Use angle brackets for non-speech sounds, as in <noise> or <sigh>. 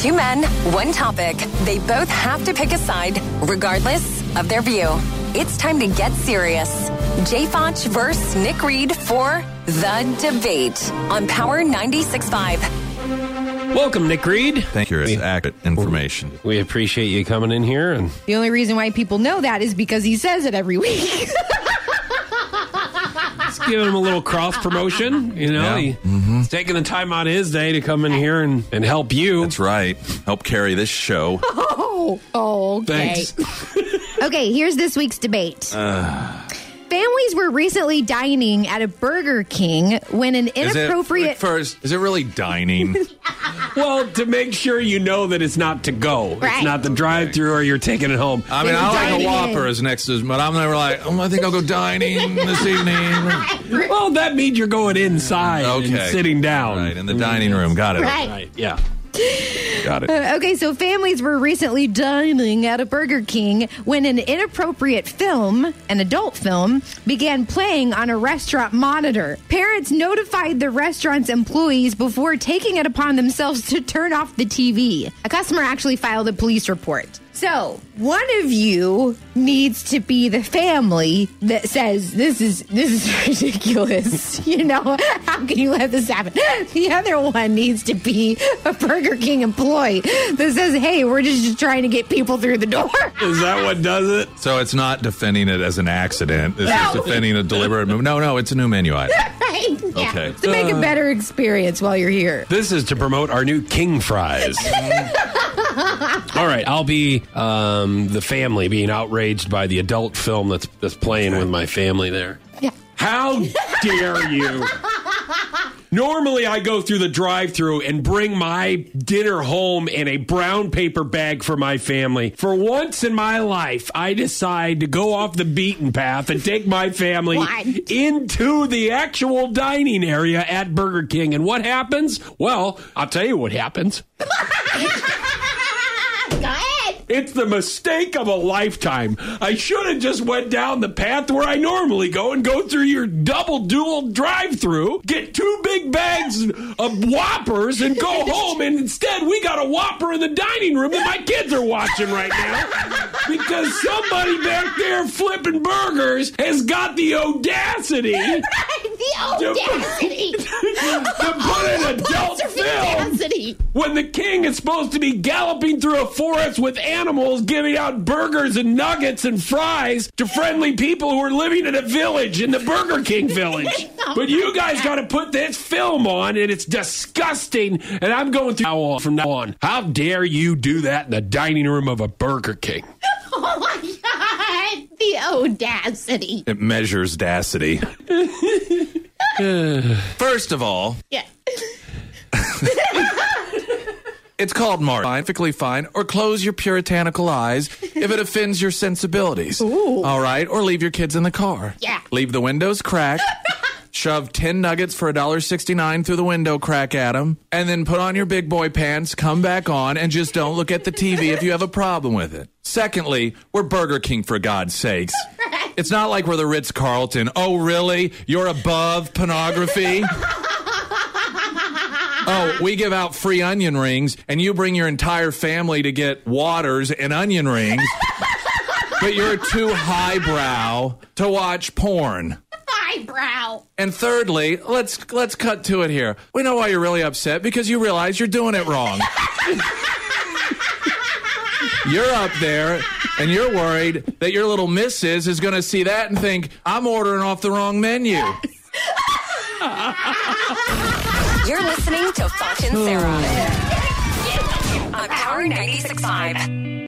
Two men, one topic. They both have to pick a side, regardless of their view. It's time to get serious. Jay Foch versus Nick Reed for The Debate on Power 96.5. Welcome, Nick Reed. Thank you. It's accurate information. We appreciate you coming in here and The only reason why people know that is because he says it every week. <laughs> just giving him a little cross promotion. You know, Yeah. He- mm-hmm. he's taking the time out of his day to come in here and, and help you. That's right. Help carry this show. oh, okay. Thanks. Okay, here's this week's debate. Uh. Families were recently dining at a Burger King when an Is it inappropriate. first? Is it really dining? <laughs> well, to make sure you know that it's not to go. It's not the drive through or you're taking it home. I mean, I like a Whopper in. as next to, but I'm never like, oh, I think I'll go dining this evening. <laughs> well, that means you're going inside Okay, and sitting down. Right in the dining room. Got it. Right. Right, yeah. Got it. Uh, okay, so families were recently dining at a Burger King when an inappropriate film, an adult film, began playing on a restaurant monitor. Parents notified the restaurant's employees before taking it upon themselves to turn off the TV. A customer actually filed a police report. So, one of you needs to be the family that says this is this is <laughs> ridiculous. <laughs> you know, how can you let this happen? The other one needs to be a Burger King employee that says, "Hey, we're just trying to get people through the door." <laughs> Is that what does it? So it's not defending it as an accident. It's just No. defending a deliberate move. No, no, it's a new menu item. right? Yeah. Okay. To make a uh. better experience while you're here. This is to promote our new King fries. All right, I'll be um, the family being outraged by the adult film that's that's playing with my family there. Yeah. How dare you? Normally, I go through the drive through and bring my dinner home in a brown paper bag for my family. For once in my life, I decide to go off the beaten path and take my family What? into the actual dining area at Burger King. And what happens? Well, I'll tell you what happens. <laughs> It's the mistake of a lifetime. I should have just went down the path where I normally go and go through your double dual drive-through, get two big bags of Whoppers, and go <laughs> home. And instead, we got a Whopper in the dining room that my kids are watching right now because somebody back there flipping burgers has got the audacity <laughs> the audacity. <laughs> to put an adult film when the king is supposed to be galloping through a forest with animals giving out burgers and nuggets and fries to friendly people who are living in a village in the Burger King <laughs> village. but you guys got to put this film on and it's disgusting and I'm going through now on from now on. How dare you do that in the dining room of a Burger King? <laughs> Oh my god. The audacity. It measures dacity. <laughs> First of all, Yeah. It's called Mark. Perfectly fine, or close your puritanical eyes if it offends your sensibilities. <laughs> All right, or leave your kids in the car. Yeah. Leave the windows cracked. <laughs> Shove 10 nuggets for $1.69 through the window crack at them, and then put on your big boy pants, come back on, and just don't look at the TV if you have a problem with it. Secondly, we're Burger King for God's sakes. <laughs> It's not like we're the Ritz Carlton. Oh, really? You're above pornography? Oh, <laughs> we give out free onion rings, and you bring your entire family to get waters and onion rings, but you're too highbrow to watch porn. Eyebrow. And thirdly, let's let's cut to it here. We know why you're really upset because you realize you're doing it wrong. you're up there and you're worried that your little missus is going to see that and think, "I'm ordering off the wrong menu." <laughs> You're listening to Foch and Sarah on Power 96.5.